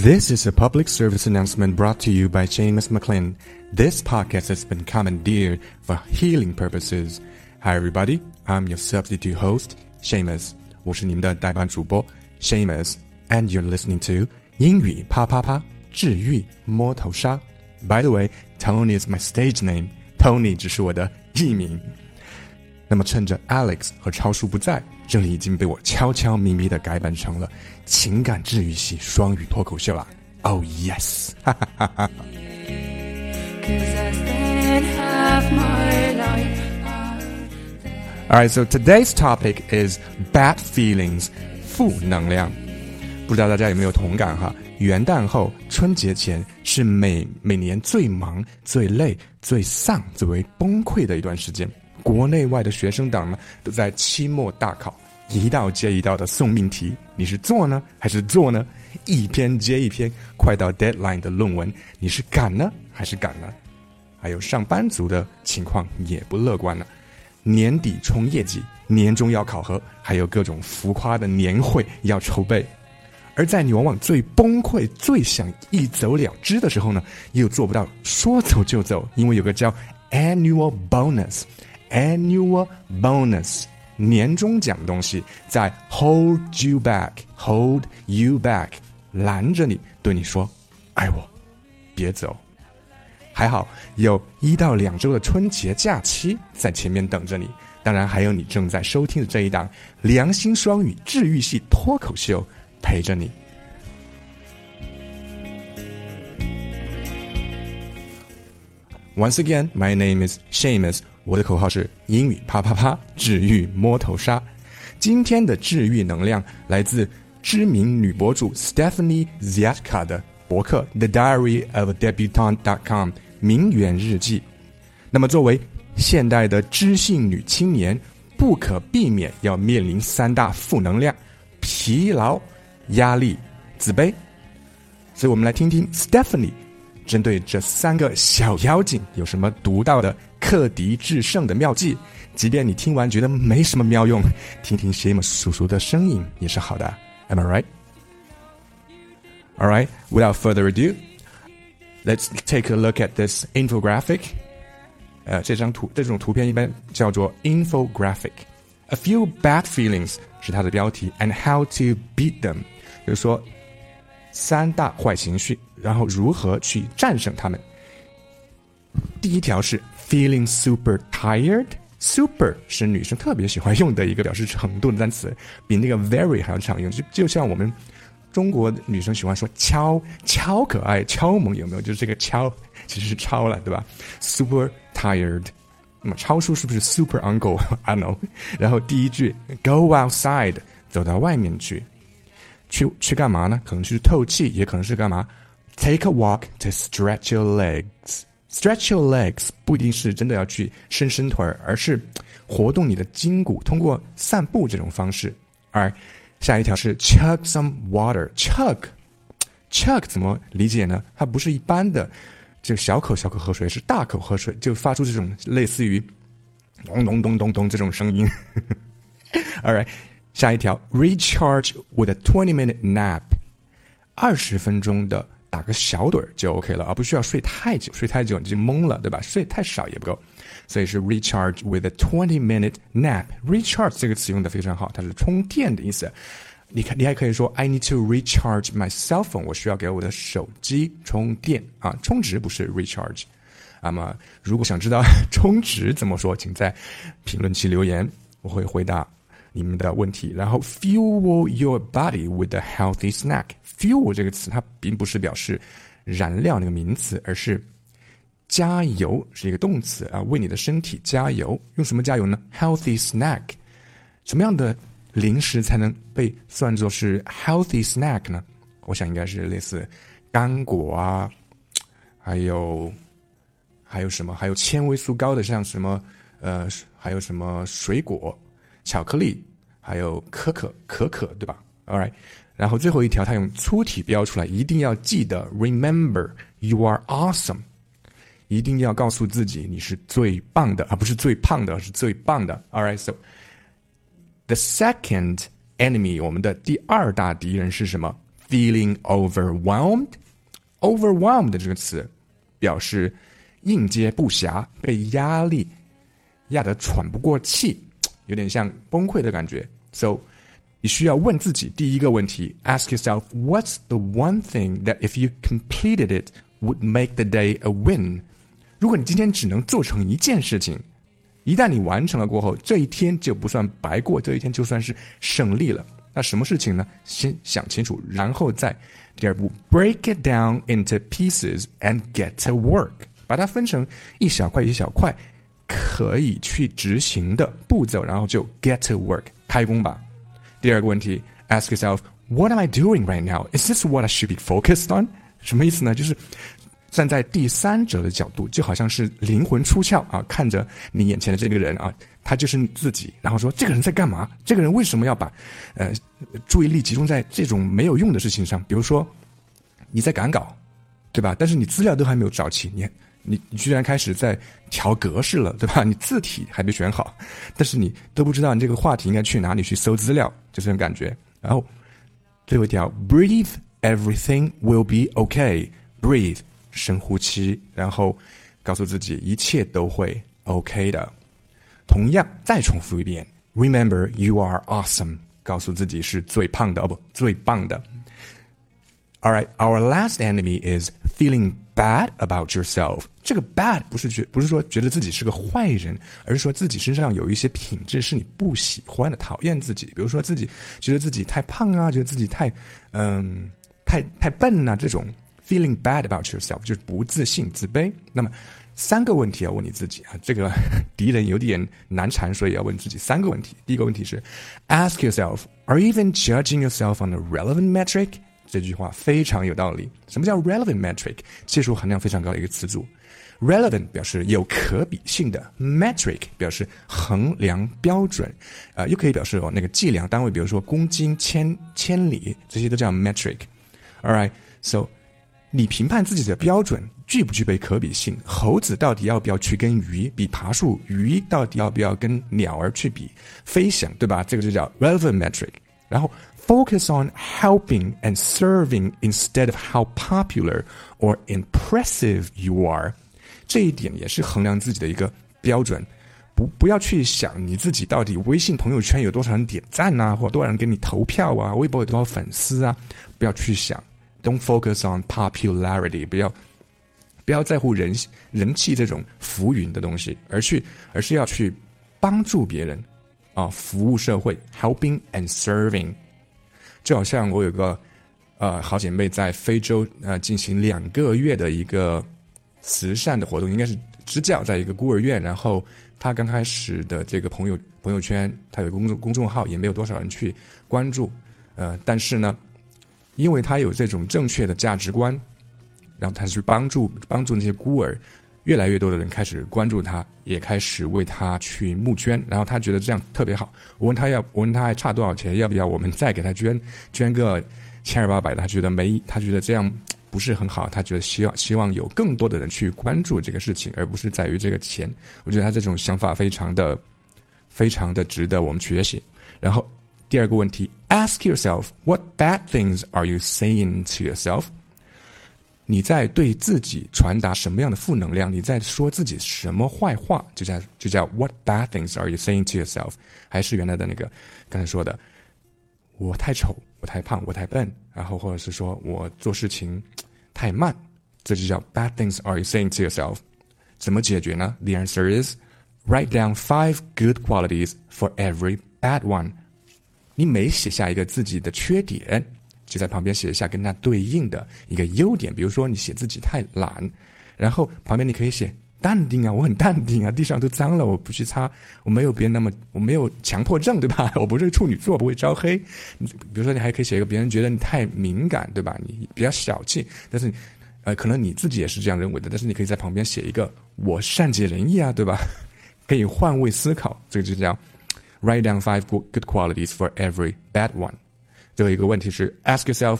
This is a public service announcement brought to you by James McLean. This podcast has been commandeered for healing purposes. Hi, everybody. I'm your substitute host, Seamus. 我是你们的代班主播 Seamus, and you're listening to 英语啪啪啪治愈摸头杀。By the way, Tony is my stage name. Tony 只是我的艺名。那么趁着 Alex 和超叔不在， 这里已经被我悄悄咪咪的改版成了情感治愈系双语脱口秀了。Oh yes！哈哈哈哈。Alright, so today's topic is bad feelings，负能量。不知道大家有没有同感哈？元旦后、春节前是每每年最忙、最累、最丧、最为崩溃的一段时间。国内外的学生党呢，都在期末大考，一道接一道的送命题，你是做呢还是做呢？一篇接一篇，快到 deadline 的论文，你是赶呢还是赶呢？还有上班族的情况也不乐观了，年底冲业绩，年终要考核，还有各种浮夸的年会要筹备。而在你往往最崩溃、最想一走了之的时候呢，又做不到说走就走，因为有个叫 annual bonus。Annual bonus，年终奖的东西在 hold you back，hold you back，拦着你，对你说：“爱我，别走。”还好有一到两周的春节假期在前面等着你，当然还有你正在收听的这一档良心双语治愈系脱口秀陪着你。Once again, my name is Seamus. 我的口号是英语啪啪啪治愈摸头杀。今天的治愈能量来自知名女博主 Stephanie Ziatka 的博客《The Diary of a Debutante》.com 名媛日记。那么，作为现代的知性女青年，不可避免要面临三大负能量：疲劳、压力、自卑。所以我们来听听 Stephanie 针对这三个小妖精有什么独到的。克敌制胜的妙计，即便你听完觉得没什么妙用，听听 Shame 叔叔的声音也是好的。Am I right? All right. Without further ado, let's take a look at this infographic. 呃，这张图这种图片一般叫做 infographic. A few bad feelings 是它的标题，and how to beat them，就是说三大坏情绪，然后如何去战胜它们。第一条是 feeling super tired。super 是女生特别喜欢用的一个表示程度的单词，比那个 very 还要常用。就就像我们中国女生喜欢说超超可爱、超萌，有没有？就是这个超其实是超了，对吧？super tired。那么超叔是不是 super uncle？I know。然后第一句 go outside，走到外面去，去去干嘛呢？可能是透气，也可能是干嘛？Take a walk to stretch your legs。Stretch your legs 不一定是真的要去伸伸腿儿，而是活动你的筋骨，通过散步这种方式。而下一条是 chug some water。chug，chug 怎么理解呢？它不是一般的就小口小口喝水，是大口喝水，就发出这种类似于咚咚咚咚咚这种声音。All right，下一条 recharge with a twenty minute nap，二十分钟的。打个小盹就 OK 了，而不需要睡太久，睡太久你就懵了，对吧？睡太少也不够，所以是 recharge with a twenty minute nap。recharge 这个词用的非常好，它是充电的意思。你看，你还可以说 I need to recharge my cell phone，我需要给我的手机充电啊，充值不是 recharge。那么，如果想知道 充值怎么说，请在评论区留言，我会回答。你们的问题，然后 fuel your body with a healthy snack。fuel 这个词它并不是表示燃料那个名词，而是加油是一个动词啊，为你的身体加油。用什么加油呢？healthy snack。什么样的零食才能被算作是 healthy snack 呢？我想应该是类似干果啊，还有还有什么？还有纤维素高的，像什么呃，还有什么水果。巧克力，还有可可可可，对吧？All right，然后最后一条，他用粗体标出来，一定要记得，Remember you are awesome，一定要告诉自己你是最棒的，而不是最胖的，是最棒的。All right，so the second enemy，我们的第二大敌人是什么 feeling overwhelmed。overwhelmed 这个词表示应接不暇，被压力压得喘不过气，有点像崩溃的感觉。So 你需要问自己第一个问题：Ask yourself, what's the one thing that if you completed it would make the day a win？如果你今天只能做成一件事情，一旦你完成了过后，这一天就不算白过，这一天就算是胜利了。那什么事情呢？先想清楚，然后再第二步，break it down into pieces and get to work，把它分成一小块一小块可以去执行的步骤，然后就 get to work，开工吧。第二个问题，ask yourself，what am I doing right now？Is this what I should be focused on？什么意思呢？就是站在第三者的角度，就好像是灵魂出窍啊，看着你眼前的这个人啊，他就是你自己，然后说这个人在干嘛？这个人为什么要把呃注意力集中在这种没有用的事情上？比如说你在赶稿，对吧？但是你资料都还没有找齐，你你你居然开始在调格式了，对吧？你字体还没选好，但是你都不知道你这个话题应该去哪里去搜资料，就这种感觉。然后最后一条，breathe，everything will be okay，breathe。深呼吸，然后告诉自己一切都会 OK 的。同样，再重复一遍：Remember, you are awesome。告诉自己是最胖的哦，不，最棒的。All right, our last enemy is feeling bad about yourself。这个 bad 不是觉不是说觉得自己是个坏人，而是说自己身上有一些品质是你不喜欢的，讨厌自己。比如说自己觉得自己太胖啊，觉得自己太嗯太太笨呐，这种。Feeling bad about yourself 就是不自信、自卑。那么三个问题要问你自己啊，这个 敌人有点难缠，所以要问自己三个问题。第一个问题是：Ask yourself, are you even judging yourself on a relevant metric？这句话非常有道理。什么叫 relevant metric？技术含量非常高的一个词组。Relevant 表示有可比性的，metric 表示衡量标准，啊，又可以表示哦那个计量单位，比如说公斤、千千里，这些都叫 metric。All right, so 你评判自己的标准具不具备可比性？猴子到底要不要去跟鱼比爬树？鱼到底要不要跟鸟儿去比飞翔？对吧？这个就叫 relevant metric。然后 focus on helping and serving instead of how popular or impressive you are。 这一点也是衡量自己的一个标准。不不要去想你自己到底微信朋友圈有多少人点赞啊，或多少人给你投票啊，微博有多少粉丝啊？不要去想。Don't focus on popularity，不要不要在乎人人气这种浮云的东西，而去而是要去帮助别人啊，服务社会，helping and serving。就好像我有个呃好姐妹在非洲呃进行两个月的一个慈善的活动，应该是支教，在一个孤儿院。然后他刚开始的这个朋友朋友圈，他有公众公众号，也没有多少人去关注。呃，但是呢。因为他有这种正确的价值观，然后他去帮助帮助那些孤儿，越来越多的人开始关注他，也开始为他去募捐，然后他觉得这样特别好。我问他要，我问他还差多少钱，要不要我们再给他捐捐个千儿八百的？他觉得没，他觉得这样不是很好，他觉得希望希望有更多的人去关注这个事情，而不是在于这个钱。我觉得他这种想法非常的非常的值得我们学习。然后。第二个问题，Ask yourself what bad things are you saying to yourself？你在对自己传达什么样的负能量？你在说自己什么坏话？就叫就叫 What bad things are you saying to yourself？还是原来的那个刚才说的，我太丑，我太胖，我太笨，然后或者是说我做事情太慢，这就叫 Bad things are you saying to yourself？怎么解决呢？The answer is write down five good qualities for every bad one。你每写下一个自己的缺点，就在旁边写一下跟它对应的一个优点。比如说，你写自己太懒，然后旁边你可以写淡定啊，我很淡定啊，地上都脏了，我不去擦，我没有别人那么，我没有强迫症，对吧？我不是处女座，不会招黑。比如说，你还可以写一个别人觉得你太敏感，对吧？你比较小气，但是，呃，可能你自己也是这样认为的，但是你可以在旁边写一个我善解人意啊，对吧？可以换位思考，这个就叫。Write down five good qualities for every bad one。最后一个问题是，Ask yourself,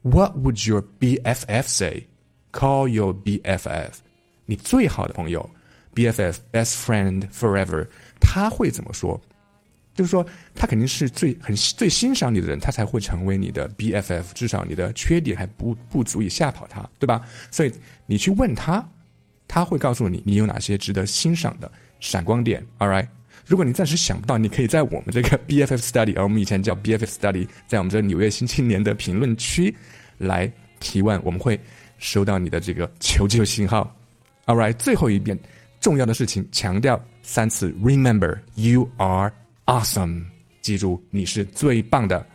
what would your BFF say? Call your BFF，你最好的朋友，BFF best friend forever，他会怎么说？就是说，他肯定是最很最欣赏你的人，他才会成为你的 BFF。至少你的缺点还不不足以吓跑他，对吧？所以你去问他，他会告诉你你有哪些值得欣赏的闪光点。All right，如果你暂时想不到，你可以在我们这个 BFF Study，而我们以前叫 BFF Study，在我们这纽约新青年的评论区来提问，我们会收到你的这个求救信号。All right，最后一遍重要的事情，强调三次：Remember, you are. Awesome！记住，你是最棒的。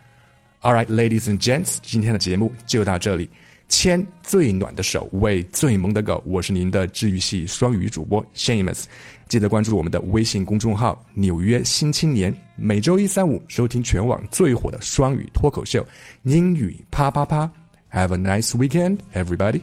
All right, ladies and gents，今天的节目就到这里。牵最暖的手，喂最萌的狗。我是您的治愈系双语主播 Shamus，记得关注我们的微信公众号《纽约新青年》，每周一、三、五收听全网最火的双语脱口秀——英语啪啪啪。Have a nice weekend, everybody!